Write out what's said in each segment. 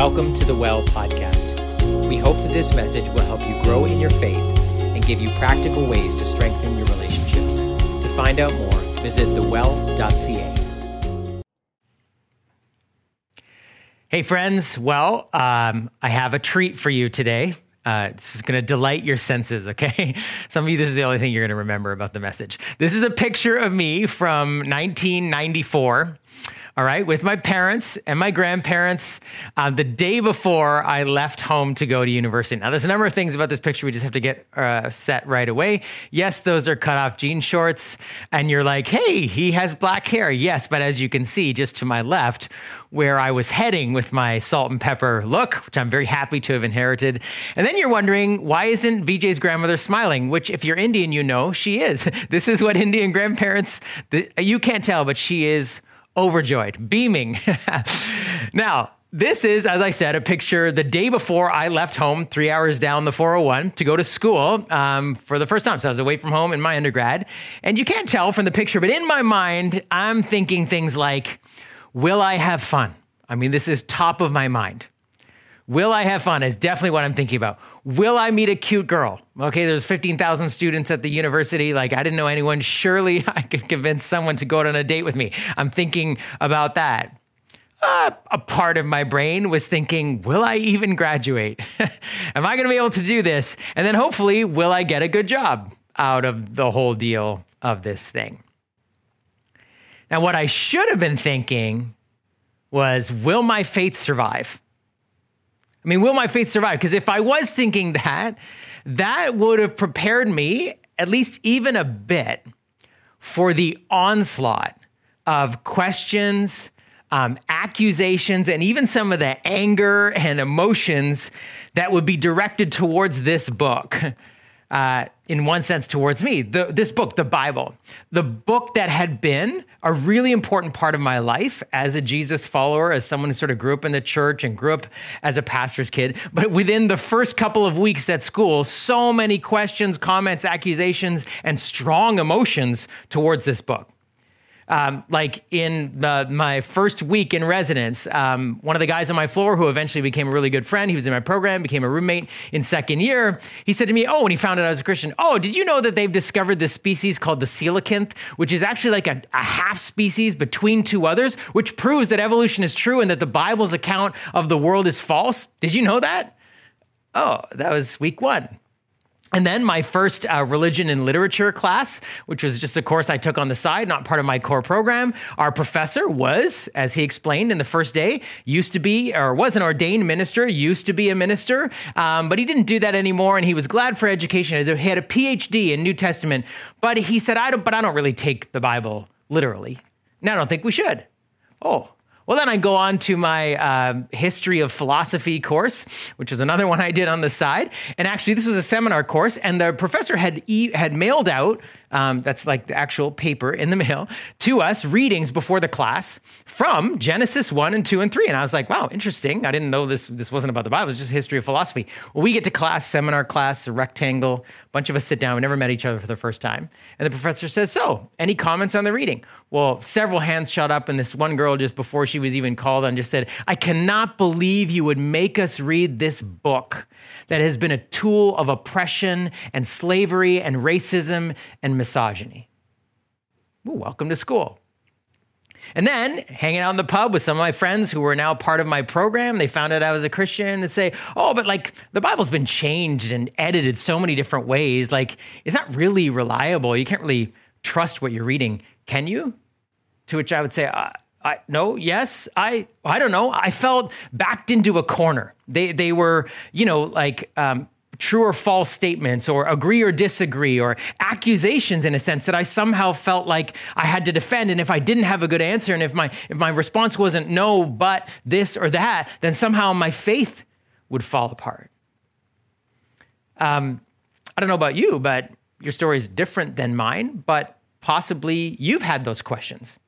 Welcome to the Well podcast. We hope that this message will help you grow in your faith and give you practical ways to strengthen your relationships. To find out more, visit thewell.ca. Hey, friends. Well, um, I have a treat for you today. Uh, this is going to delight your senses, okay? Some of you, this is the only thing you're going to remember about the message. This is a picture of me from 1994 all right, with my parents and my grandparents uh, the day before I left home to go to university. Now, there's a number of things about this picture we just have to get uh, set right away. Yes, those are cut off jean shorts, and you're like, hey, he has black hair. Yes, but as you can see, just to my left, where I was heading with my salt and pepper look, which I'm very happy to have inherited. And then you're wondering, why isn't VJ's grandmother smiling? Which, if you're Indian, you know she is. This is what Indian grandparents, you can't tell, but she is overjoyed, beaming. now, this is, as I said, a picture the day before I left home, three hours down the 401 to go to school um, for the first time. So I was away from home in my undergrad. And you can't tell from the picture, but in my mind, I'm thinking things like, will I have fun? I mean, this is top of my mind. Will I have fun is definitely what I'm thinking about. Will I meet a cute girl? Okay, there's 15,000 students at the university. Like, I didn't know anyone. Surely I could convince someone to go out on a date with me. I'm thinking about that. Uh, a part of my brain was thinking, will I even graduate? Am I going to be able to do this? And then hopefully, will I get a good job out of the whole deal of this thing? Now, what I should have been thinking was, will my faith survive? I mean, will my faith survive? Because if I was thinking that, that would have prepared me, at least even a bit, for the onslaught of questions, um, accusations, and even some of the anger and emotions that would be directed towards this book uh, in one sense, towards me. The, this book, the Bible, the book that had been a really important part of my life as a Jesus follower, as someone who sort of grew up in the church and grew up as a pastor's kid. But within the first couple of weeks at school, so many questions, comments, accusations, and strong emotions towards this book. Um, like in the, my first week in residence, um, one of the guys on my floor who eventually became a really good friend, he was in my program, became a roommate in second year. He said to me, Oh, when he found out I was a Christian, Oh, did you know that they've discovered this species called the coelacanth, which is actually like a, a half species between two others, which proves that evolution is true and that the Bible's account of the world is false? Did you know that? Oh, that was week one. And then my first uh, religion and literature class, which was just a course I took on the side, not part of my core program. Our professor was, as he explained in the first day, used to be or was an ordained minister, used to be a minister, um, but he didn't do that anymore. And he was glad for education. He had a PhD in New Testament, but he said, "I don't, but I don't really take the Bible literally, and I don't think we should." Oh, well, then I go on to my uh, history of philosophy course, which was another one I did on the side. And actually, this was a seminar course, and the professor had e- had mailed out um, that's like the actual paper in the mail to us readings before the class from Genesis 1 and 2 and 3. And I was like, wow, interesting. I didn't know this, this wasn't about the Bible, it's just history of philosophy. Well, we get to class, seminar class, a rectangle, a bunch of us sit down. We never met each other for the first time. And the professor says, so, any comments on the reading? Well, several hands shot up, and this one girl, just before she was even called on, just said, I cannot believe you would make us read this book that has been a tool of oppression and slavery and racism and misogyny. Well, welcome to school. And then hanging out in the pub with some of my friends who were now part of my program, they found out I was a Christian and say, Oh, but like the Bible's been changed and edited so many different ways. Like it's not really reliable. You can't really trust what you're reading, can you? To which I would say, uh, I, no, yes, I, I don't know. I felt backed into a corner. They, they were, you know, like um, true or false statements, or agree or disagree, or accusations in a sense that I somehow felt like I had to defend. And if I didn't have a good answer, and if my if my response wasn't no, but this or that, then somehow my faith would fall apart. Um, I don't know about you, but your story is different than mine. But possibly you've had those questions.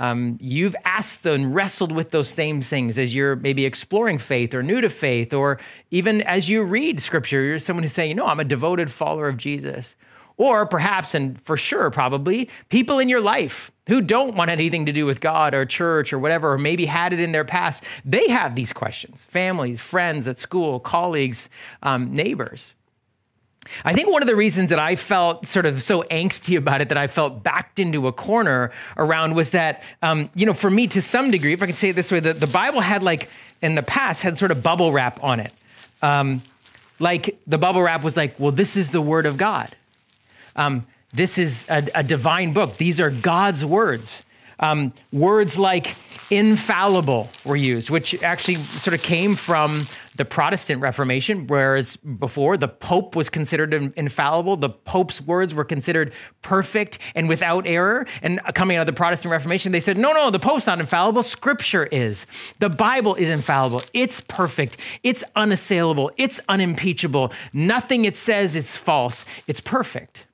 Um, you've asked and wrestled with those same things as you're maybe exploring faith or new to faith, or even as you read scripture, you're someone who's saying, you know, I'm a devoted follower of Jesus. Or perhaps, and for sure, probably, people in your life who don't want anything to do with God or church or whatever, or maybe had it in their past, they have these questions families, friends at school, colleagues, um, neighbors. I think one of the reasons that I felt sort of so angsty about it, that I felt backed into a corner around, was that, um, you know, for me to some degree, if I can say it this way, the, the Bible had like, in the past, had sort of bubble wrap on it. Um, like the bubble wrap was like, well, this is the word of God. Um, this is a, a, divine book. These are God's words. Um, words like infallible were used, which actually sort of came from the Protestant Reformation, whereas before the Pope was considered infallible, the Pope's words were considered perfect and without error. And coming out of the Protestant Reformation, they said, no, no, the Pope's not infallible. Scripture is. The Bible is infallible. It's perfect. It's unassailable. It's unimpeachable. Nothing it says is false. It's perfect.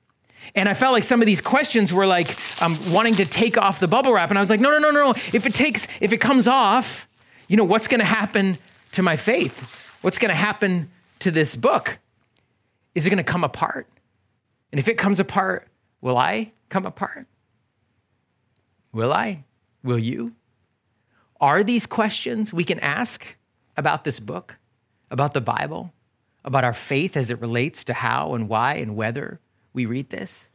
And I felt like some of these questions were like um, wanting to take off the bubble wrap. And I was like, no, no, no, no. If it takes, if it comes off, you know, what's going to happen to my faith? What's going to happen to this book? Is it going to come apart? And if it comes apart, will I come apart? Will I? Will you? Are these questions we can ask about this book, about the Bible, about our faith as it relates to how and why and whether we read this?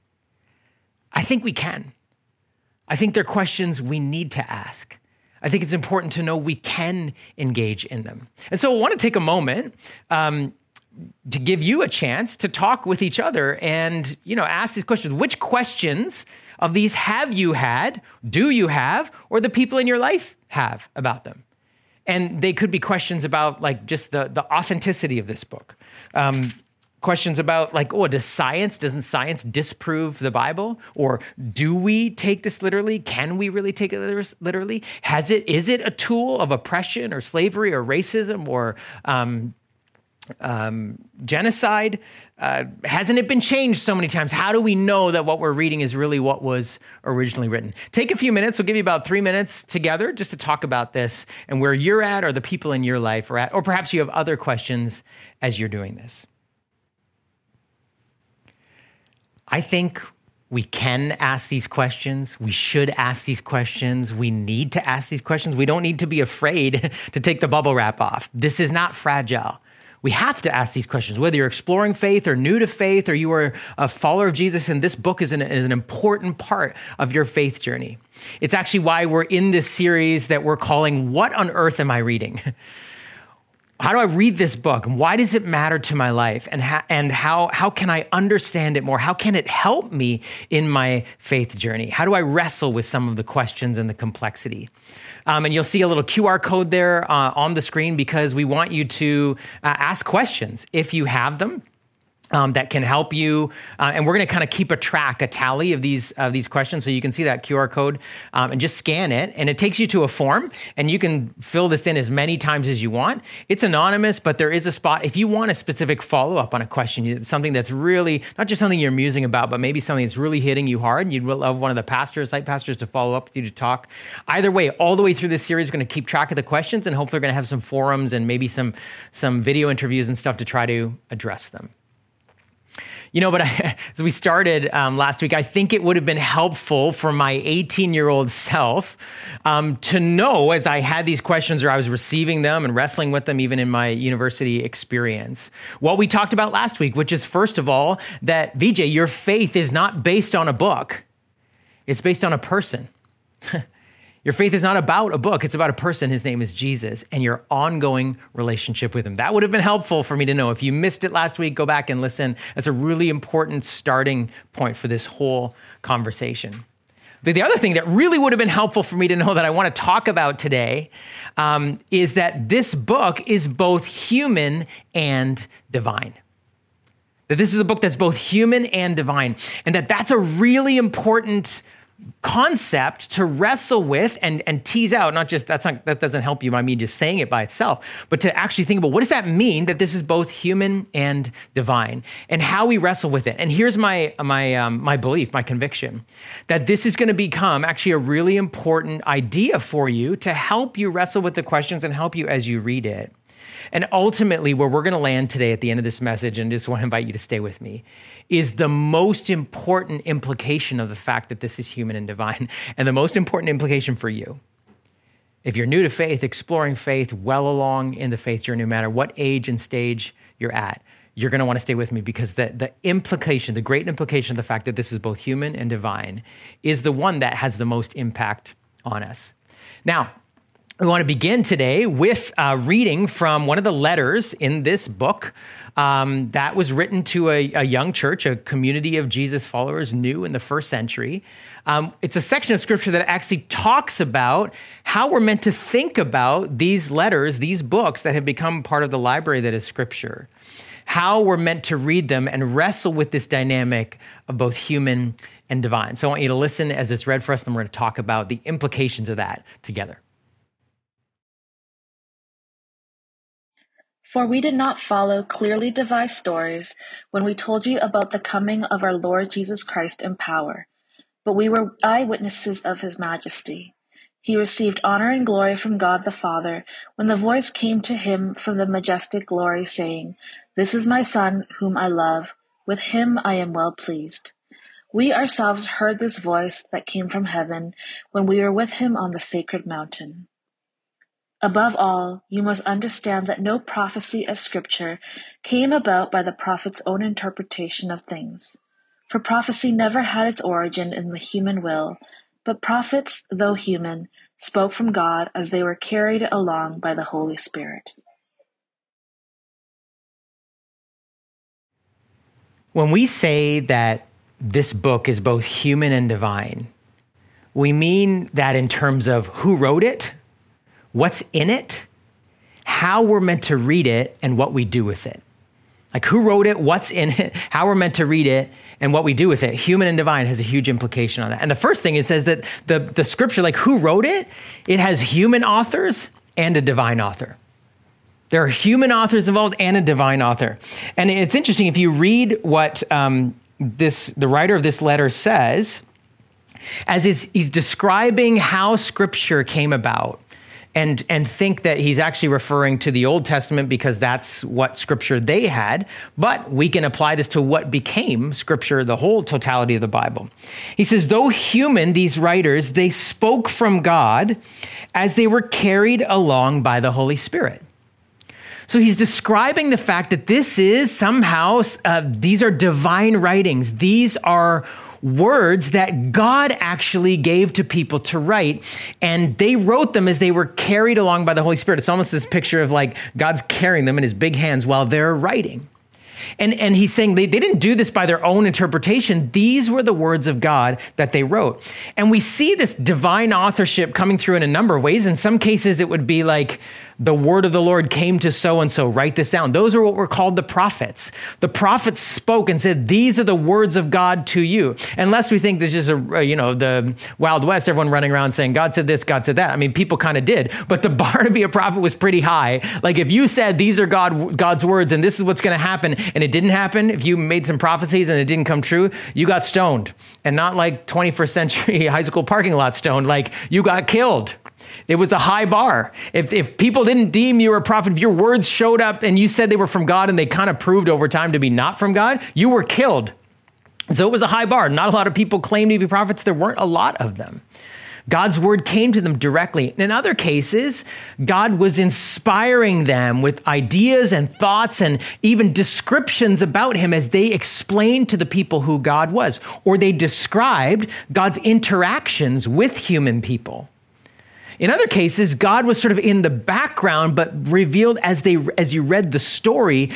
I think we can. I think they're questions we need to ask. I think it's important to know we can engage in them. And so I want to take a moment um, to give you a chance to talk with each other and you know ask these questions. Which questions of these have you had, do you have, or the people in your life have about them? And they could be questions about like just the, the authenticity of this book. Um, questions about like oh does science doesn't science disprove the bible? Or do we take this literally? Can we really take it literally? Has it is it a tool of oppression or slavery or racism or um, um, genocide? Uh, hasn't it been changed so many times? How do we know that what we're reading is really what was originally written? Take a few minutes. We'll give you about three minutes together just to talk about this and where you're at or the people in your life are at. Or perhaps you have other questions as you're doing this I think we can ask these questions. We should ask these questions. We need to ask these questions. We don't need to be afraid to take the bubble wrap off. This is not fragile. We have to ask these questions, whether you're exploring faith or new to faith or you are a follower of Jesus, and this book is an, is an important part of your faith journey. It's actually why we're in this series that we're calling What on Earth Am I Reading? how do I read this book? and Why does it matter to my life? And, ha- and how, how can I understand it more? How can it help me in my faith journey? How do I wrestle with some of the questions and the complexity? Um, and you'll see a little QR code there uh, on the screen because we want you to uh, ask questions if you have them um, that can help you. Uh, and we're going to kind of keep a track, a tally of these of these questions, so you can see that QR code um, and just scan it, and it takes you to a form, and you can fill this in as many times as you want. It's anonymous, but there is a spot if you want a specific follow up on a question, something that's really not just something you're musing about, but maybe something that's really hitting you hard. And you'd love one of the pastors, site pastors, to follow up with you to talk. Either way, all the way through this series, we're going to keep track of the questions, and hopefully, we're going to have some forums and maybe some some video interviews and stuff to try to address them. You know, but I, as we started um, last week, I think it would have been helpful for my 18 year old self um, to know as I had these questions or I was receiving them and wrestling with them, even in my university experience, what we talked about last week, which is first of all, that VJ, your faith is not based on a book, it's based on a person. Your faith is not about a book, it's about a person. His name is Jesus and your ongoing relationship with him. That would have been helpful for me to know. If you missed it last week, go back and listen. That's a really important starting point for this whole conversation. But the other thing that really would have been helpful for me to know that I want to talk about today um, is that this book is both human and divine that this is a book that's both human and divine and that that's a really important concept to wrestle with and, and tease out not just that's not that doesn't help you by me just saying it by itself but to actually think about what does that mean that this is both human and divine and how we wrestle with it. And here's my my um, my belief my conviction that this is going to become actually a really important idea for you to help you wrestle with the questions and help you as you read it. And ultimately, where we're going to land today at the end of this message, and just want to invite you to stay with me, is the most important implication of the fact that this is human and divine, and the most important implication for you. If you're new to faith, exploring faith, well along in the faith journey, no matter what age and stage you're at, you're going to want to stay with me because the, the implication, the great implication of the fact that this is both human and divine is the one that has the most impact on us. Now, we want to begin today with a reading from one of the letters in this book um, that was written to a, a, young church, a community of Jesus followers new in the first century. Um, it's a section of scripture that actually talks about how we're meant to think about these letters, these books that have become part of the library that is scripture, how we're meant to read them and wrestle with this dynamic of both human and divine. So I want you to listen as it's read for us, and we're going to talk about the implications of that together. For we did not follow clearly devised stories when we told you about the coming of our Lord Jesus Christ in power, but we were eyewitnesses of his majesty. He received honor and glory from God the Father when the voice came to him from the majestic glory, saying, This is my Son, whom I love. With him I am well pleased. We ourselves heard this voice that came from heaven when we were with him on the sacred mountain. Above all, you must understand that no prophecy of Scripture came about by the prophet's own interpretation of things. For prophecy never had its origin in the human will, but prophets, though human, spoke from God as they were carried along by the Holy Spirit. When we say that this book is both human and divine, we mean that in terms of who wrote it what's in it, how we're meant to read it, and what we do with it. Like who wrote it, what's in it, how we're meant to read it, and what we do with it. Human and divine has a huge implication on that. And the first thing it says that the, the scripture, like who wrote it, it has human authors and a divine author. There are human authors involved and a divine author. And it's interesting if you read what um, this the writer of this letter says, as he's, he's describing how scripture came about and and think that he's actually referring to the Old Testament because that's what scripture they had, but we can apply this to what became scripture, the whole totality of the Bible. He says, though human, these writers, they spoke from God as they were carried along by the Holy Spirit. So he's describing the fact that this is somehow, uh, these are divine writings. These are words that God actually gave to people to write. And they wrote them as they were carried along by the Holy Spirit. It's almost this picture of like God's carrying them in his big hands while they're writing. And, and he's saying they, they didn't do this by their own interpretation. These were the words of God that they wrote. And we see this divine authorship coming through in a number of ways. In some cases, it would be like, the word of the Lord came to so and so. Write this down. Those are what were called the prophets. The prophets spoke and said, These are the words of God to you. Unless we think this is a, you know, the Wild West, everyone running around saying, God said this, God said that. I mean, people kind of did, but the bar to be a prophet was pretty high. Like if you said, These are God, God's words and this is what's going to happen, and it didn't happen, if you made some prophecies and it didn't come true, you got stoned. And not like 21st century high school parking lot stoned, like you got killed. It was a high bar. If, if people didn't deem you a prophet, if your words showed up and you said they were from God and they kind of proved over time to be not from God, you were killed. So it was a high bar. Not a lot of people claimed to be prophets. There weren't a lot of them. God's word came to them directly. In other cases, God was inspiring them with ideas and thoughts and even descriptions about him as they explained to the people who God was, or they described God's interactions with human people. In other cases, God was sort of in the background, but revealed as they as you read the story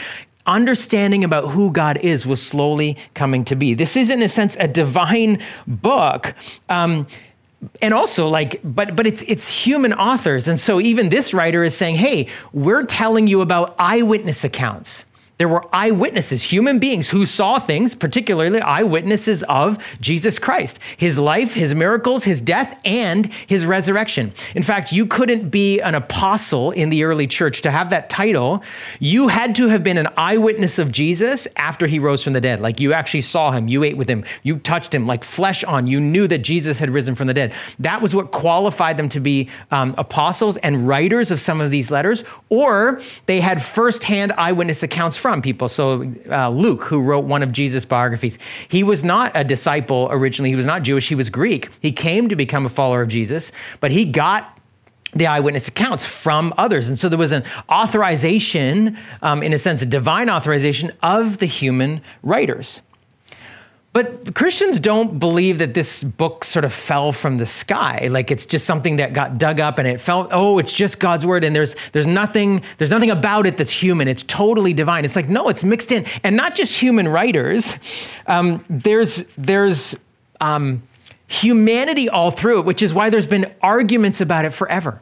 understanding about who God is was slowly coming to be. This is, in a sense, a divine book. Um, and also like but but it's it's human authors and so even this writer is saying hey we're telling you about eyewitness accounts There were eyewitnesses, human beings who saw things, particularly eyewitnesses of Jesus Christ, his life, his miracles, his death, and his resurrection. In fact, you couldn't be an apostle in the early church to have that title. You had to have been an eyewitness of Jesus after he rose from the dead. Like you actually saw him, you ate with him, you touched him, like flesh on. You knew that Jesus had risen from the dead. That was what qualified them to be um, apostles and writers of some of these letters, or they had firsthand eyewitness accounts from people. So uh, Luke, who wrote one of Jesus' biographies, he was not a disciple originally. He was not Jewish. He was Greek. He came to become a follower of Jesus, but he got the eyewitness accounts from others. And so there was an authorization, um, in a sense, a divine authorization of the human writers. But Christians don't believe that this book sort of fell from the sky. Like it's just something that got dug up and it felt, oh, it's just God's word and there's there's nothing there's nothing about it that's human. It's totally divine. It's like no, it's mixed in, and not just human writers. Um, there's there's um, humanity all through it, which is why there's been arguments about it forever.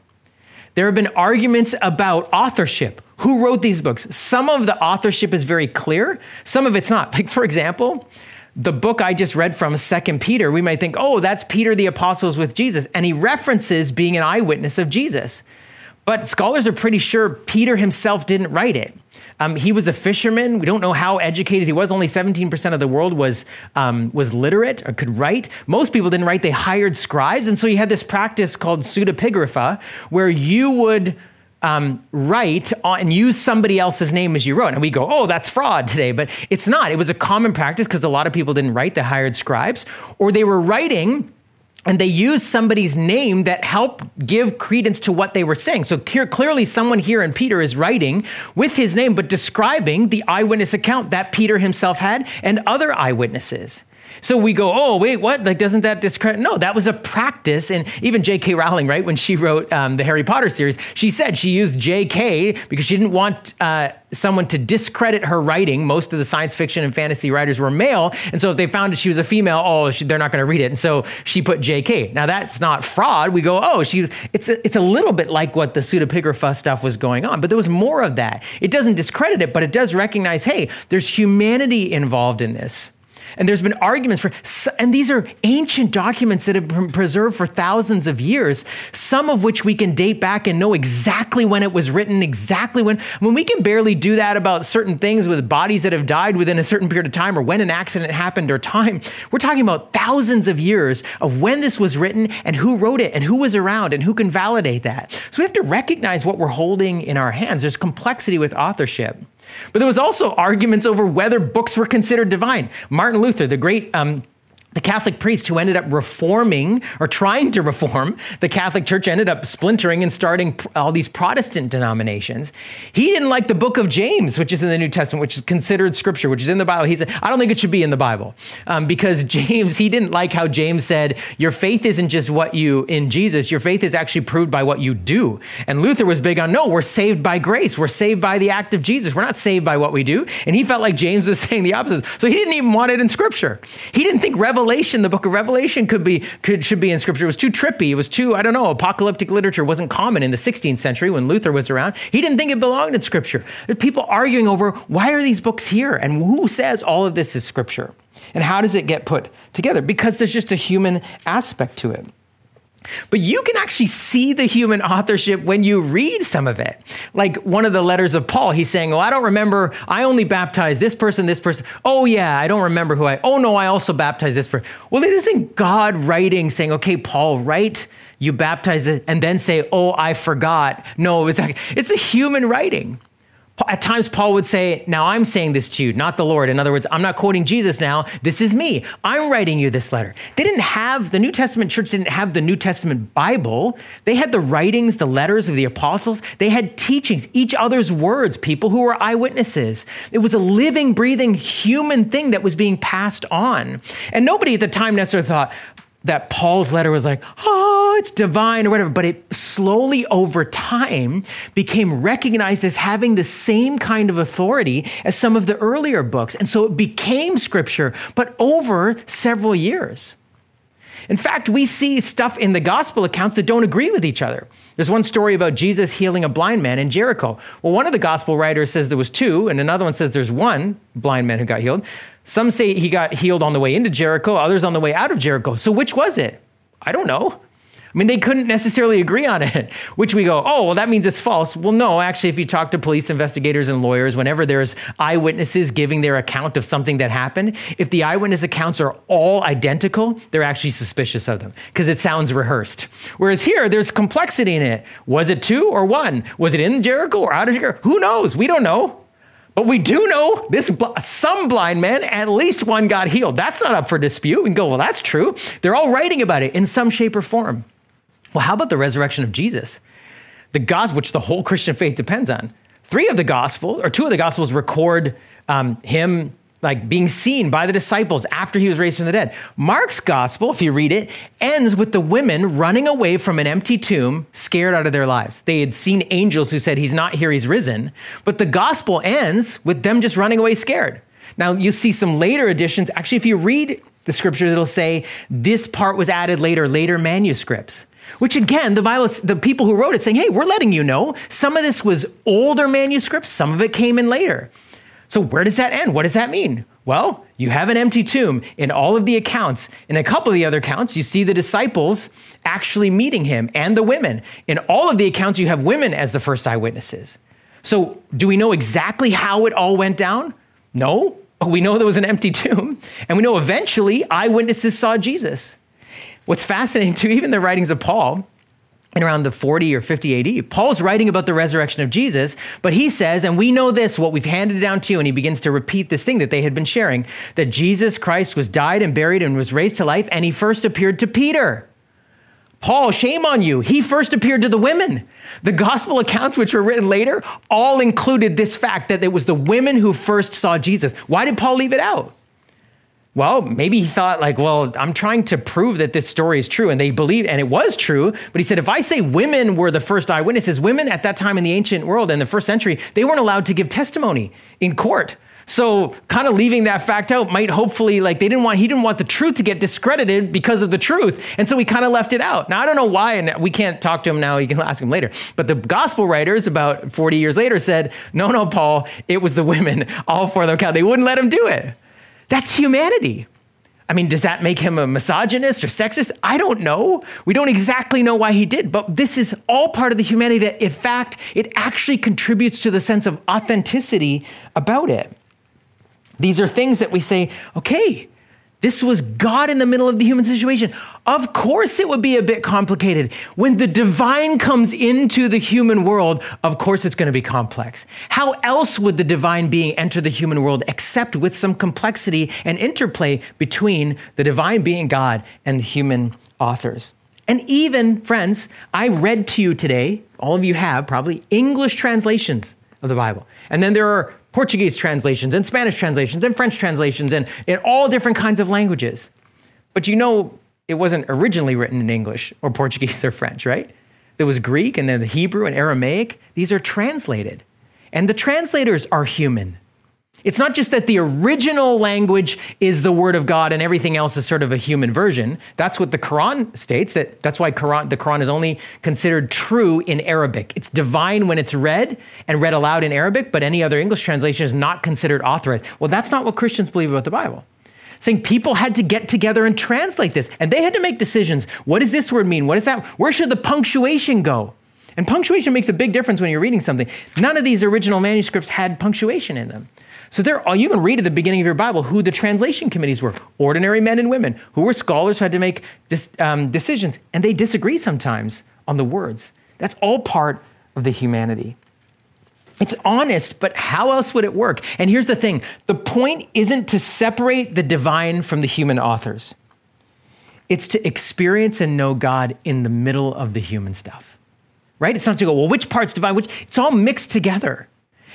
There have been arguments about authorship. Who wrote these books? Some of the authorship is very clear. Some of it's not. Like for example the book I just read from, Second Peter, we might think, oh, that's Peter the Apostles with Jesus. And he references being an eyewitness of Jesus. But scholars are pretty sure Peter himself didn't write it. Um, he was a fisherman. We don't know how educated he was. Only 17% of the world was, um, was literate or could write. Most people didn't write. They hired scribes. And so he had this practice called pseudepigrapha, where you would um, write and use somebody else's name as you wrote. And we go, oh, that's fraud today. But it's not. It was a common practice because a lot of people didn't write, they hired scribes, or they were writing and they used somebody's name that helped give credence to what they were saying. So here, clearly, someone here in Peter is writing with his name, but describing the eyewitness account that Peter himself had and other eyewitnesses. So we go, oh, wait, what? Like, doesn't that discredit? No, that was a practice. And even J.K. Rowling, right, when she wrote um, the Harry Potter series, she said she used J.K. because she didn't want uh, someone to discredit her writing. Most of the science fiction and fantasy writers were male. And so if they found that she was a female, oh, she, they're not going to read it. And so she put J.K. Now, that's not fraud. We go, oh, she's, it's a, it's a little bit like what the pseudepigrapha stuff was going on, but there was more of that. It doesn't discredit it, but it does recognize, hey, there's humanity involved in this. And there's been arguments for, and these are ancient documents that have been preserved for thousands of years, some of which we can date back and know exactly when it was written, exactly when. When we can barely do that about certain things with bodies that have died within a certain period of time or when an accident happened or time, we're talking about thousands of years of when this was written and who wrote it and who was around and who can validate that. So we have to recognize what we're holding in our hands. There's complexity with authorship. But there was also arguments over whether books were considered divine. Martin Luther, the great um, the Catholic priest who ended up reforming or trying to reform the Catholic Church ended up splintering and starting all these Protestant denominations. He didn't like the book of James, which is in the New Testament, which is considered scripture, which is in the Bible. He said, I don't think it should be in the Bible um, because James, he didn't like how James said, Your faith isn't just what you in Jesus, your faith is actually proved by what you do. And Luther was big on, No, we're saved by grace. We're saved by the act of Jesus. We're not saved by what we do. And he felt like James was saying the opposite. So he didn't even want it in scripture. He didn't think Revelation Revelation, the book of Revelation could be could should be in scripture. It was too trippy. It was too, I don't know, apocalyptic literature wasn't common in the 16th century when Luther was around. He didn't think it belonged in scripture. There's people arguing over why are these books here and who says all of this is scripture? And how does it get put together? Because there's just a human aspect to it. But you can actually see the human authorship when you read some of it. Like one of the letters of Paul, he's saying, Oh, I don't remember. I only baptized this person, this person. Oh, yeah, I don't remember who I. Oh, no, I also baptized this person. Well, this isn't God writing, saying, Okay, Paul, write, you baptize it, and then say, Oh, I forgot. No, it's, it's a human writing. At times, Paul would say, Now I'm saying this to you, not the Lord. In other words, I'm not quoting Jesus now. This is me. I'm writing you this letter. They didn't have, the New Testament church didn't have the New Testament Bible. They had the writings, the letters of the apostles. They had teachings, each other's words, people who were eyewitnesses. It was a living, breathing human thing that was being passed on. And nobody at the time necessarily thought, that Paul's letter was like, oh, it's divine or whatever, but it slowly over time became recognized as having the same kind of authority as some of the earlier books. And so it became scripture, but over several years. In fact, we see stuff in the gospel accounts that don't agree with each other. There's one story about Jesus healing a blind man in Jericho. Well, one of the gospel writers says there was two, and another one says there's one blind man who got healed. Some say he got healed on the way into Jericho, others on the way out of Jericho. So which was it? I don't know. I mean, they couldn't necessarily agree on it, which we go, oh, well, that means it's false. Well, no, actually, if you talk to police investigators and lawyers, whenever there's eyewitnesses giving their account of something that happened, if the eyewitness accounts are all identical, they're actually suspicious of them because it sounds rehearsed. Whereas here, there's complexity in it. Was it two or one? Was it in Jericho or out of Jericho? Who knows? We don't know. But we do know this some blind men, at least one got healed. That's not up for dispute. We can go, well, that's true. They're all writing about it in some shape or form. Well, how about the resurrection of Jesus? The gospel, which the whole Christian faith depends on. Three of the gospel, or two of the gospels, record um, him like being seen by the disciples after he was raised from the dead. Mark's gospel, if you read it, ends with the women running away from an empty tomb, scared out of their lives. They had seen angels who said, He's not here, he's risen. But the gospel ends with them just running away scared. Now, you see some later additions. Actually, if you read the scriptures, it'll say this part was added later, later manuscripts. Which again, the Bible, the people who wrote it saying, hey, we're letting you know some of this was older manuscripts, some of it came in later. So where does that end? What does that mean? Well, you have an empty tomb in all of the accounts. In a couple of the other accounts, you see the disciples actually meeting him and the women. In all of the accounts, you have women as the first eyewitnesses. So do we know exactly how it all went down? No, we know there was an empty tomb. And we know eventually eyewitnesses saw Jesus. What's fascinating too, even the writings of Paul, in around the 40 or 50 AD. Paul's writing about the resurrection of Jesus, but he says, and we know this, what we've handed down to you, and he begins to repeat this thing that they had been sharing that Jesus Christ was died and buried and was raised to life, and he first appeared to Peter. Paul, shame on you. He first appeared to the women. The gospel accounts, which were written later, all included this fact that it was the women who first saw Jesus. Why did Paul leave it out? Well, maybe he thought, like, well, I'm trying to prove that this story is true. And they believed, and it was true. But he said, if I say women were the first eyewitnesses, women at that time in the ancient world, in the first century, they weren't allowed to give testimony in court. So kind of leaving that fact out might hopefully like they didn't want he didn't want the truth to get discredited because of the truth. And so he kind of left it out. Now I don't know why and we can't talk to him now, you can ask him later. But the gospel writers about 40 years later said, "No, no, Paul, it was the women all for the count. They wouldn't let him do it." That's humanity. I mean, does that make him a misogynist or sexist? I don't know. We don't exactly know why he did, but this is all part of the humanity that, in fact, it actually contributes to the sense of authenticity about it. These are things that we say, okay, this was God in the middle of the human situation. Of course, it would be a bit complicated. When the divine comes into the human world, of course, it's going to be complex. How else would the divine being enter the human world except with some complexity and interplay between the divine being God and the human authors? And even, friends, I read to you today, all of you have probably English translations of the Bible. And then there are Portuguese translations and Spanish translations and French translations and in all different kinds of languages. But you know, it wasn't originally written in English or Portuguese or French, right? There was Greek and then the Hebrew and Aramaic. These are translated. And the translators are human. It's not just that the original language is the word of God and everything else is sort of a human version. That's what the Quran states. That that's why Quran, the Quran is only considered true in Arabic. It's divine when it's read and read aloud in Arabic, but any other English translation is not considered authorized. Well, that's not what Christians believe about the Bible. Saying people had to get together and translate this, and they had to make decisions. What does this word mean? What is that? Where should the punctuation go? And punctuation makes a big difference when you're reading something. None of these original manuscripts had punctuation in them. So there, you can read at the beginning of your Bible who the translation committees were ordinary men and women who were scholars who had to make um, decisions, and they disagree sometimes on the words. That's all part of the humanity. It's honest, but how else would it work? And here's the thing the point isn't to separate the divine from the human authors, it's to experience and know God in the middle of the human stuff, right? It's not to go, well, which part's divine? Which, it's all mixed together.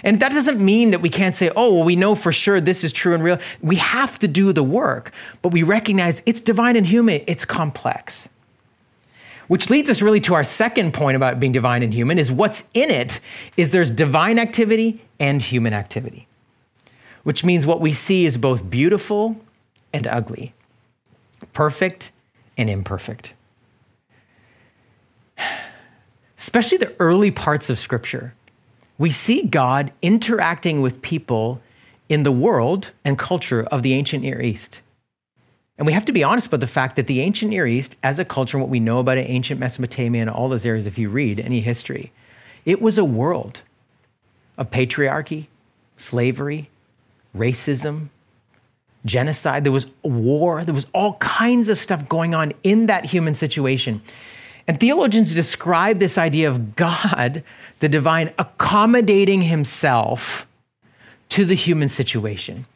And that doesn't mean that we can't say, oh, well, we know for sure this is true and real. We have to do the work, but we recognize it's divine and human, it's complex. Which leads us really to our second point about being divine and human is what's in it is there's divine activity and human activity. Which means what we see is both beautiful and ugly, perfect and imperfect. Especially the early parts of Scripture, we see God interacting with people in the world and culture of the ancient Near East. And we have to be honest about the fact that the ancient Near East, as a culture, and what we know about ancient Mesopotamia and all those areas, if you read any history, it was a world of patriarchy, slavery, racism, genocide. There was war. There was all kinds of stuff going on in that human situation. And theologians describe this idea of God, the divine, accommodating himself to the human situation.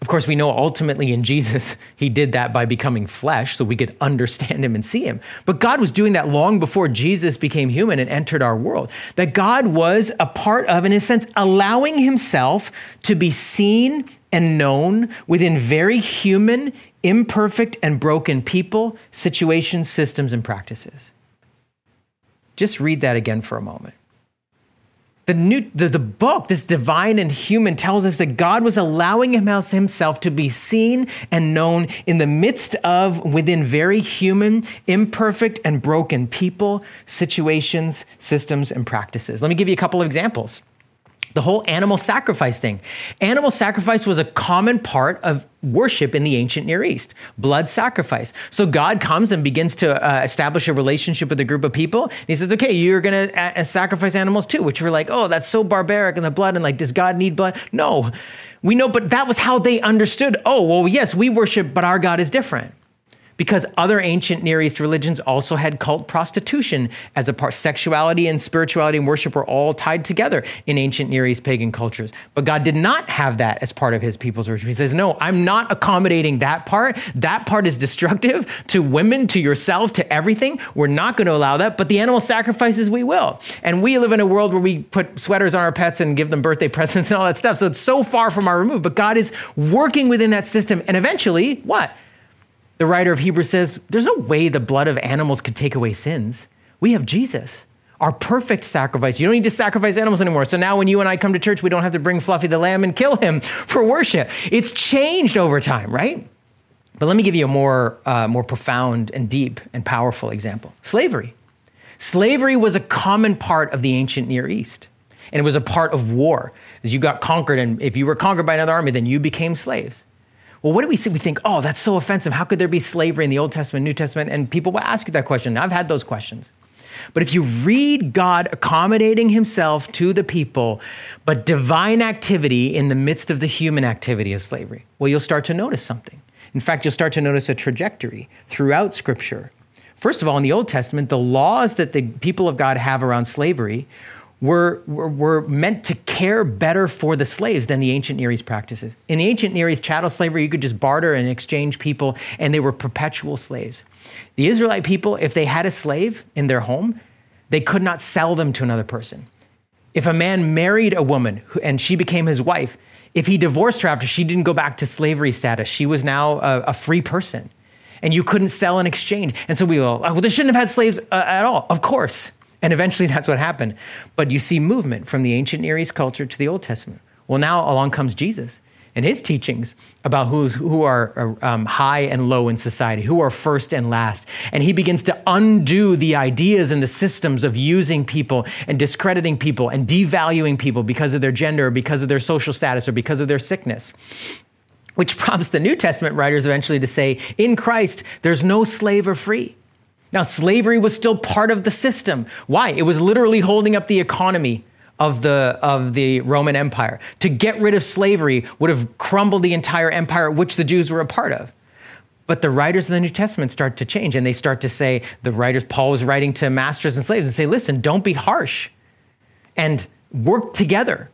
Of course, we know ultimately in Jesus, he did that by becoming flesh so we could understand him and see him. But God was doing that long before Jesus became human and entered our world. That God was a part of, in a sense, allowing himself to be seen and known within very human, imperfect, and broken people, situations, systems, and practices. Just read that again for a moment. The new the, the book this divine and human tells us that god was allowing himself to be seen and known in the midst of within very human imperfect and broken people situations systems and practices. Let me give you a couple of examples the whole animal sacrifice thing. Animal sacrifice was a common part of worship in the ancient Near East, blood sacrifice. So God comes and begins to uh, establish a relationship with a group of people. And he says, okay, you're going to uh, sacrifice animals too, which we're like, oh, that's so barbaric and the blood. And like, does God need blood? No. We know, but that was how they understood. Oh, well, yes, we worship, but our God is different because other ancient Near East religions also had cult prostitution as a part. Sexuality and spirituality and worship were all tied together in ancient Near East pagan cultures. But God did not have that as part of his people's worship. He says, No, I'm not accommodating that part. That part is destructive to women, to yourself, to everything. We're not going to allow that. But the animal sacrifices, we will. And we live in a world where we put sweaters on our pets and give them birthday presents and all that stuff. So it's so far from our remove. But God is working within that system. And eventually, what? The writer of Hebrews says, There's no way the blood of animals could take away sins. We have Jesus, our perfect sacrifice. You don't need to sacrifice animals anymore. So now when you and I come to church, we don't have to bring Fluffy the lamb and kill him for worship. It's changed over time, right? But let me give you a more, uh, more profound and deep and powerful example slavery. Slavery was a common part of the ancient Near East, and it was a part of war. As you got conquered, and if you were conquered by another army, then you became slaves. Well, what do we see? We think, oh, that's so offensive. How could there be slavery in the Old Testament, New Testament? And people will ask you that question. I've had those questions. But if you read God accommodating himself to the people, but divine activity in the midst of the human activity of slavery, well, you'll start to notice something. In fact, you'll start to notice a trajectory throughout Scripture. First of all, in the Old Testament, the laws that the people of God have around slavery were, were, were, meant to care better for the slaves than the ancient Near East practices. In the ancient Near East, chattel slavery, you could just barter and exchange people, and they were perpetual slaves. The Israelite people, if they had a slave in their home, they could not sell them to another person. If a man married a woman and she became his wife, if he divorced her after she didn't go back to slavery status, she was now a, a free person. And you couldn't sell and exchange. And so we go, oh, well, they shouldn't have had slaves uh, at all. Of course. And eventually that's what happened. But you see movement from the ancient Near East culture to the Old Testament. Well, now along comes Jesus and his teachings about who's, who are um, high and low in society, who are first and last. And he begins to undo the ideas and the systems of using people and discrediting people and devaluing people because of their gender, or because of their social status, or because of their sickness. Which prompts the New Testament writers eventually to say, in Christ, there's no slave or free. Now, slavery was still part of the system. Why? It was literally holding up the economy of the, of the Roman Empire. To get rid of slavery would have crumbled the entire empire, which the Jews were a part of. But the writers of the New Testament start to change and they start to say, the writers, Paul was writing to masters and slaves and say, listen, don't be harsh and work together.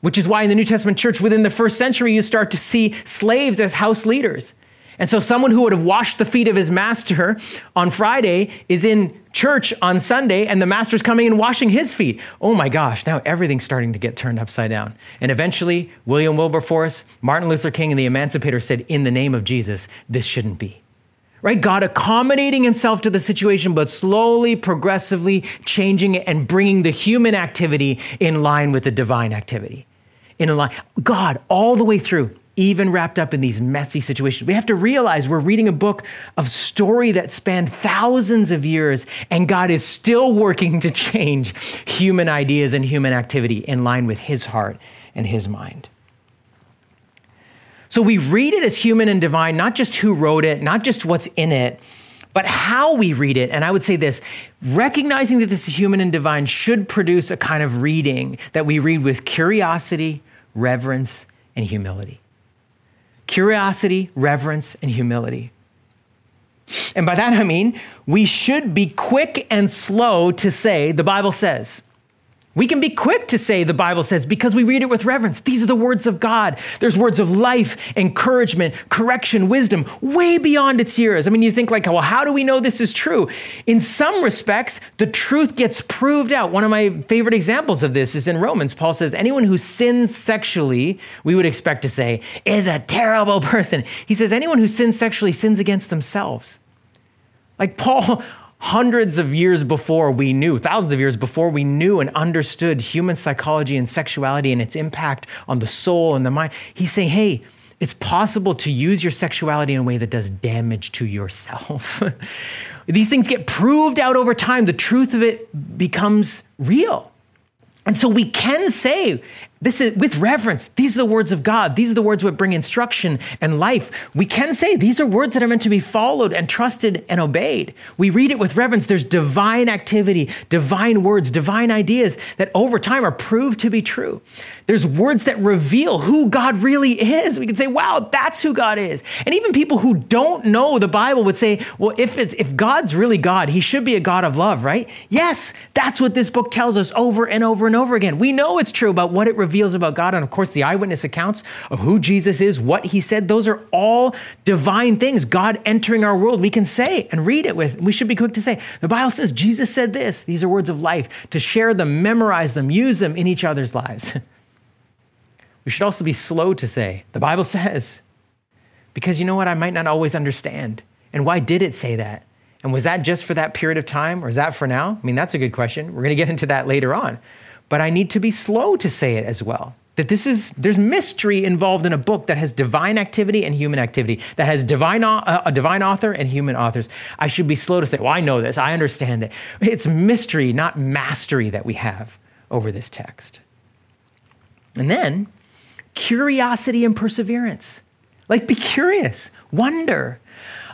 Which is why in the New Testament church, within the first century, you start to see slaves as house leaders. And so, someone who would have washed the feet of his master on Friday is in church on Sunday, and the master's coming and washing his feet. Oh my gosh, now everything's starting to get turned upside down. And eventually, William Wilberforce, Martin Luther King, and the Emancipator said, In the name of Jesus, this shouldn't be. Right? God accommodating himself to the situation, but slowly, progressively changing it and bringing the human activity in line with the divine activity. In line. God, all the way through, even wrapped up in these messy situations. We have to realize we're reading a book of story that spanned thousands of years, and God is still working to change human ideas and human activity in line with his heart and his mind. So we read it as human and divine, not just who wrote it, not just what's in it, but how we read it. And I would say this recognizing that this is human and divine should produce a kind of reading that we read with curiosity, reverence, and humility. Curiosity, reverence, and humility. And by that I mean we should be quick and slow to say, the Bible says. We can be quick to say the Bible says because we read it with reverence. These are the words of God. There's words of life, encouragement, correction, wisdom, way beyond its years. I mean, you think like, well, how do we know this is true? In some respects, the truth gets proved out. One of my favorite examples of this is in Romans. Paul says, anyone who sins sexually, we would expect to say, is a terrible person. He says, anyone who sins sexually sins against themselves. Like Paul, hundreds of years before we knew, thousands of years before we knew and understood human psychology and sexuality and its impact on the soul and the mind, he's saying, hey, it's possible to use your sexuality in a way that does damage to yourself. These things get proved out over time. The truth of it becomes real. And so we can say, this is with reverence. These are the words of God. These are the words that bring instruction and life. We can say these are words that are meant to be followed and trusted and obeyed. We read it with reverence. There's divine activity, divine words, divine ideas that over time are proved to be true. There's words that reveal who God really is. We can say, wow, that's who God is. And even people who don't know the Bible would say, well, if, it's, if God's really God, he should be a God of love, right? Yes, that's what this book tells us over and over and over again. We know it's true about what it reveals about God. And of course, the eyewitness accounts of who Jesus is, what he said, those are all divine things. God entering our world, we can say and read it with. We should be quick to say, the Bible says Jesus said this. These are words of life, to share them, memorize them, use them in each other's lives. We should also be slow to say, the Bible says, because you know what? I might not always understand. And why did it say that? And was that just for that period of time or is that for now? I mean, that's a good question. We're going to get into that later on. But I need to be slow to say it as well. That this is, there's mystery involved in a book that has divine activity and human activity, that has divine, uh, a divine author and human authors. I should be slow to say, well, I know this, I understand that. It's mystery, not mastery, that we have over this text. And then curiosity and perseverance. Like, be curious, wonder.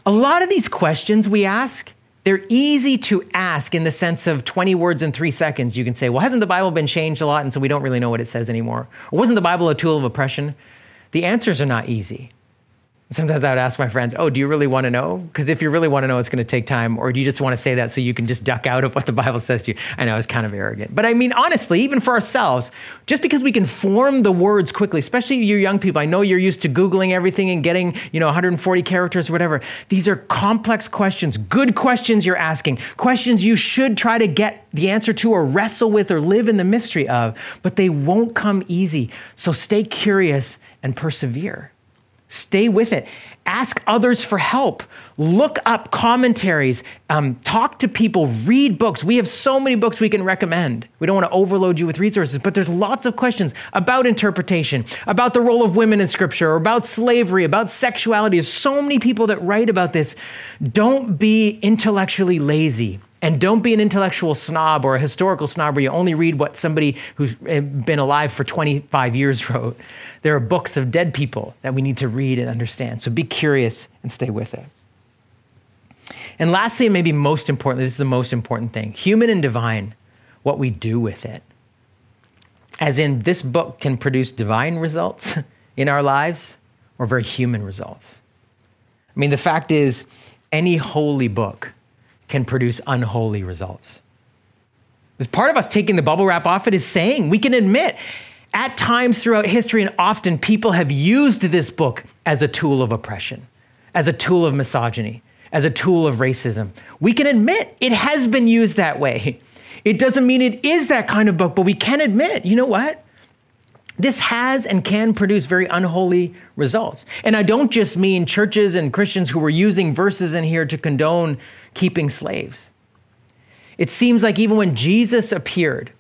A lot of these questions we ask, they're easy to ask in the sense of 20 words in three seconds. You can say, well, hasn't the Bible been changed a lot? And so we don't really know what it says anymore. Or wasn't the Bible a tool of oppression? The answers are not easy. Sometimes I would ask my friends, Oh, do you really want to know? Because if you really want to know, it's going to take time. Or do you just want to say that so you can just duck out of what the Bible says to you? I know it's kind of arrogant. But I mean, honestly, even for ourselves, just because we can form the words quickly, especially you young people, I know you're used to Googling everything and getting, you know, 140 characters or whatever. These are complex questions, good questions you're asking, questions you should try to get the answer to or wrestle with or live in the mystery of, but they won't come easy. So stay curious and persevere. Stay with it. Ask others for help. Look up commentaries. Um, talk to people. Read books. We have so many books we can recommend. We don't want to overload you with resources, but there's lots of questions about interpretation, about the role of women in scripture, about slavery, about sexuality. There's so many people that write about this. Don't be intellectually lazy. And don't be an intellectual snob or a historical snob where you only read what somebody who's been alive for 25 years wrote. There are books of dead people that we need to read and understand. So be curious and stay with it. And lastly, and maybe most importantly, this is the most important thing human and divine, what we do with it. As in, this book can produce divine results in our lives or very human results. I mean, the fact is, any holy book can produce unholy results. As part of us taking the bubble wrap off it is saying we can admit at times throughout history and often people have used this book as a tool of oppression, as a tool of misogyny, as a tool of racism. We can admit it has been used that way. It doesn't mean it is that kind of book, but we can admit, you know what? This has and can produce very unholy results. And I don't just mean churches and Christians who were using verses in here to condone keeping slaves. It seems like even when Jesus appeared,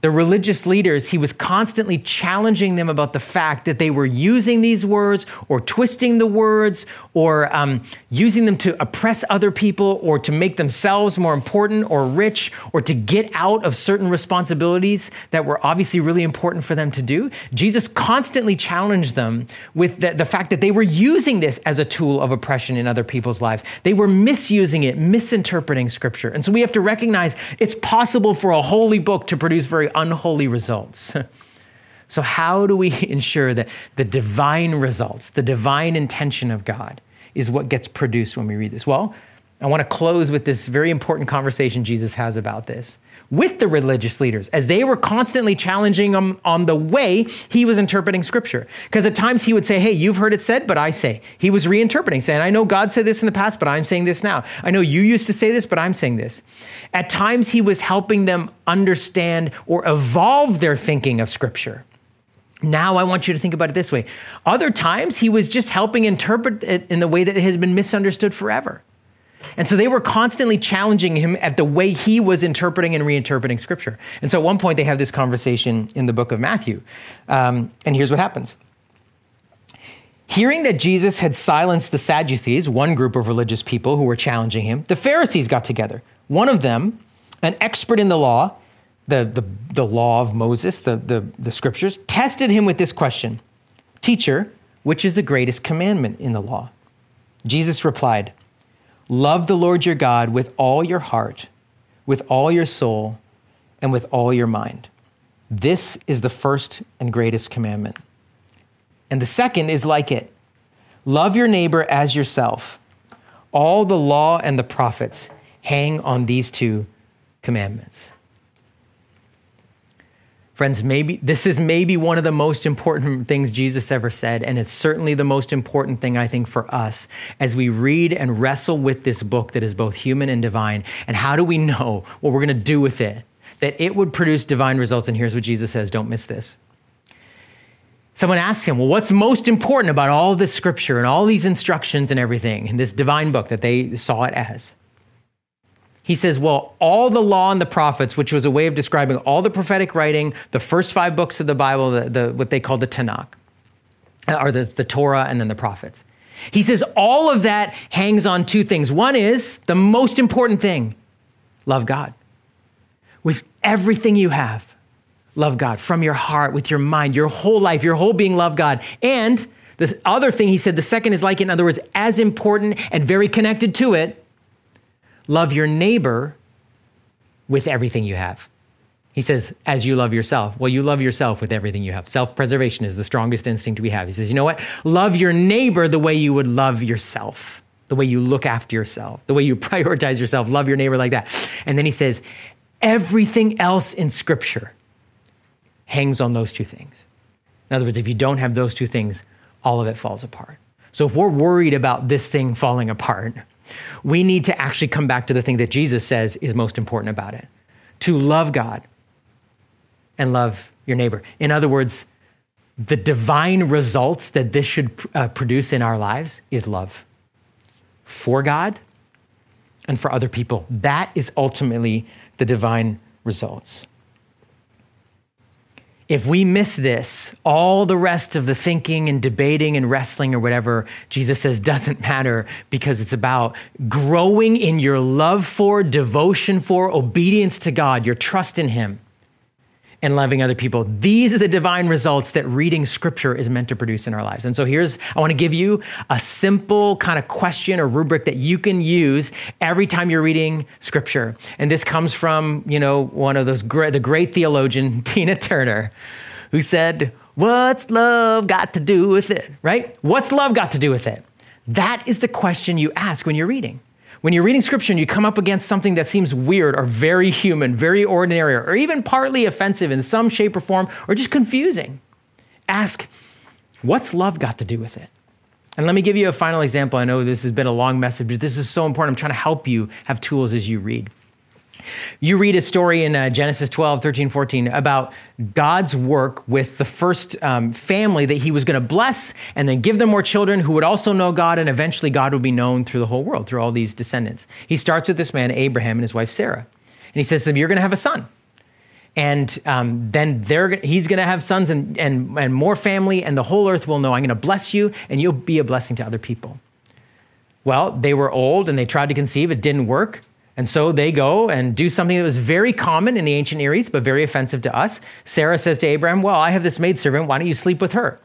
the religious leaders, he was constantly challenging them about the fact that they were using these words or twisting the words or um, using them to oppress other people or to make themselves more important or rich or to get out of certain responsibilities that were obviously really important for them to do. Jesus constantly challenged them with the, the fact that they were using this as a tool of oppression in other people's lives. They were misusing it, misinterpreting scripture. And so we have to recognize it's possible for a holy book to produce very unholy results. So, how do we ensure that the divine results, the divine intention of God, is what gets produced when we read this? Well, I want to close with this very important conversation Jesus has about this with the religious leaders as they were constantly challenging him on the way he was interpreting scripture. Because at times he would say, Hey, you've heard it said, but I say. He was reinterpreting, saying, I know God said this in the past, but I'm saying this now. I know you used to say this, but I'm saying this. At times he was helping them understand or evolve their thinking of scripture. Now I want you to think about it this way. Other times he was just helping interpret it in the way that it has been misunderstood forever. And so they were constantly challenging him at the way he was interpreting and reinterpreting scripture. And so at one point they have this conversation in the book of Matthew. Um, and here's what happens. Hearing that Jesus had silenced the Sadducees, one group of religious people who were challenging him, the Pharisees got together. One of them, an expert in the law, the, the, the law of Moses, the, the, the scriptures, tested him with this question Teacher, which is the greatest commandment in the law? Jesus replied, Love the Lord your God with all your heart, with all your soul, and with all your mind. This is the first and greatest commandment. And the second is like it love your neighbor as yourself. All the law and the prophets hang on these two commandments. Friends, maybe this is maybe one of the most important things Jesus ever said, and it's certainly the most important thing I think for us as we read and wrestle with this book that is both human and divine. And how do we know what we're going to do with it? That it would produce divine results. And here's what Jesus says don't miss this. Someone asks him, Well, what's most important about all this scripture and all these instructions and everything in this divine book that they saw it as? He says, well, all the law and the prophets, which was a way of describing all the prophetic writing, the first five books of the Bible, the, the what they call the Tanakh, uh, or the, the Torah and then the prophets. He says all of that hangs on two things. One is the most important thing love God. With everything you have, love God from your heart, with your mind, your whole life, your whole being, love God. And the other thing he said, the second is like in other words, as important and very connected to it, love your neighbor with everything you have. He says, as you love yourself. Well, you love yourself with everything you have. Self preservation is the strongest instinct we have. He says, you know what? Love your neighbor the way you would love yourself, the way you look after yourself, the way you prioritize yourself. Love your neighbor like that. And then he says, everything else in Scripture hangs on those two things. In other words, if you don't have those two things, all of it falls apart. So if we're worried about this thing falling apart, we need to actually come back to the thing that Jesus says is most important about it to love God and love your neighbor. In other words, the divine results that this should uh, produce in our lives is love for God and for other people. That is ultimately the divine results. If we miss this, all the rest of the thinking and debating and wrestling or whatever, Jesus says doesn't matter because it's about growing in your love for, devotion for, obedience to God, your trust in Him and loving other people. These are the divine results that reading scripture is meant to produce in our lives. And so here's, I want to give you a simple kind of question or rubric that you can use every time you're reading scripture. And this comes from, you know, one of those great, the great theologian, Tina Turner, who said, What's love got to do with it? Right? What's love got to do with it? That is the question you ask when you're reading. When you're reading scripture and you come up against something that seems weird or very human, very ordinary, or even partly offensive in some shape or form, or just confusing, ask, what's love got to do with it? And let me give you a final example. I know this has been a long message, but this is so important. I'm trying to help you have tools as you read. You read a story in uh, Genesis 12, 13, 14 about God's work with the first um, family that he was going to bless and then give them more children who would also know God, and eventually God would be known through the whole world, through all these descendants. He starts with this man, Abraham, and his wife, Sarah. And he says to them, You're going to have a son. and um, then he's going to have sons and, and, and more family, and the whole earth will know I'm going to bless you, and you'll be a blessing to other people. Well, they were old and they tried to conceive, it didn't work. And so they go and do something that was very common in the ancient Near East, but very offensive to us. Sarah says to Abraham, Well, I have this maidservant. Why don't you sleep with her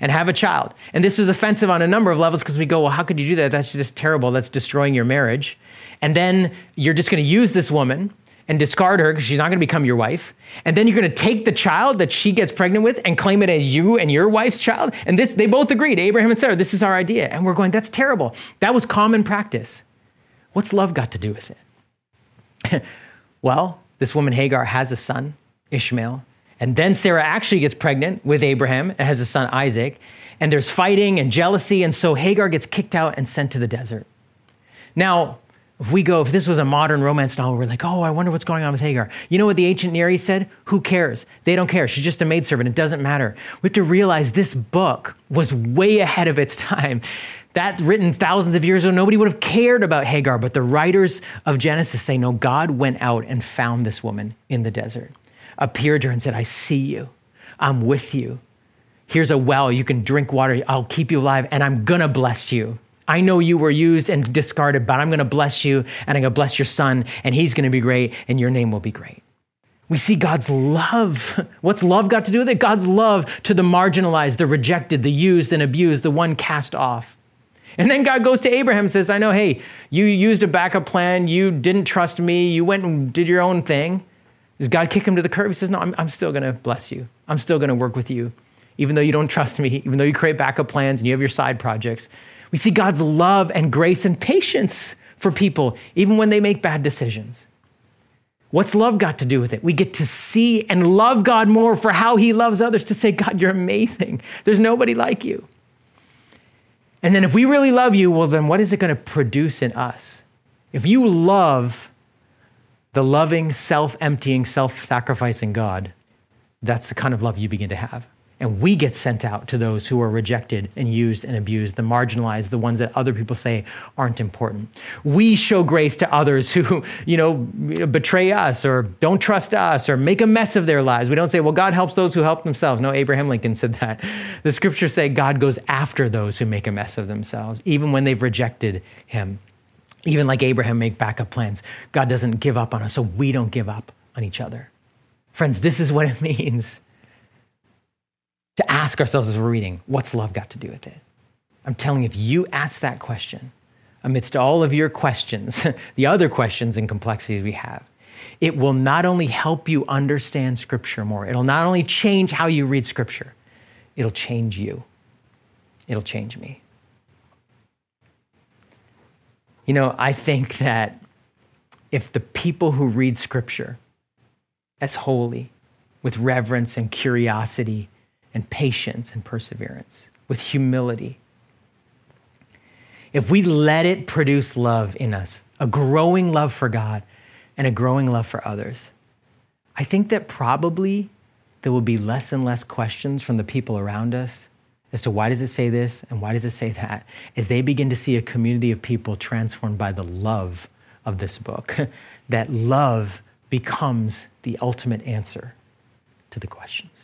and have a child? And this was offensive on a number of levels because we go, Well, how could you do that? That's just terrible. That's destroying your marriage. And then you're just going to use this woman and discard her because she's not going to become your wife. And then you're going to take the child that she gets pregnant with and claim it as you and your wife's child. And this, they both agreed, Abraham and Sarah, this is our idea. And we're going, that's terrible. That was common practice. What's love got to do with it? well, this woman Hagar has a son, Ishmael. And then Sarah actually gets pregnant with Abraham and has a son, Isaac. And there's fighting and jealousy. And so Hagar gets kicked out and sent to the desert. Now, if we go, if this was a modern romance novel, we're like, oh, I wonder what's going on with Hagar. You know what the ancient Near East said? Who cares? They don't care. She's just a maidservant. It doesn't matter. We have to realize this book was way ahead of its time. That written thousands of years ago, nobody would have cared about Hagar. But the writers of Genesis say, no, God went out and found this woman in the desert, appeared to her and said, I see you. I'm with you. Here's a well. You can drink water. I'll keep you alive, and I'm going to bless you. I know you were used and discarded, but I'm going to bless you and I'm going to bless your son and he's going to be great and your name will be great. We see God's love. What's love got to do with it? God's love to the marginalized, the rejected, the used and abused, the one cast off. And then God goes to Abraham and says, I know, hey, you used a backup plan. You didn't trust me. You went and did your own thing. Does God kick him to the curb? He says, No, I'm, I'm still going to bless you. I'm still going to work with you. Even though you don't trust me, even though you create backup plans and you have your side projects, we see God's love and grace and patience for people, even when they make bad decisions. What's love got to do with it? We get to see and love God more for how he loves others, to say, God, you're amazing. There's nobody like you. And then if we really love you, well, then what is it going to produce in us? If you love the loving, self emptying, self sacrificing God, that's the kind of love you begin to have. And we get sent out to those who are rejected and used and abused, the marginalized, the ones that other people say aren't important. We show grace to others who, you know, betray us or don't trust us or make a mess of their lives. We don't say, well, God helps those who help themselves. No, Abraham Lincoln said that. The scriptures say God goes after those who make a mess of themselves, even when they've rejected him. Even like Abraham make backup plans. God doesn't give up on us, so we don't give up on each other. Friends, this is what it means to ask ourselves as we're reading, what's love got to do with it? I'm telling you, if you ask that question, amidst all of your questions, the other questions and complexities we have, it will not only help you understand Scripture more, it'll not only change how you read Scripture, it'll change you. It'll change me. You know, I think that if the people who read Scripture as holy, with reverence and curiosity, and patience and perseverance, with humility. If we let it produce love in us, a growing love for God and a growing love for others, I think that probably there will be less and less questions from the people around us as to why does it say this and why does it say that as they begin to see a community of people transformed by the love of this book that love becomes the ultimate answer to the questions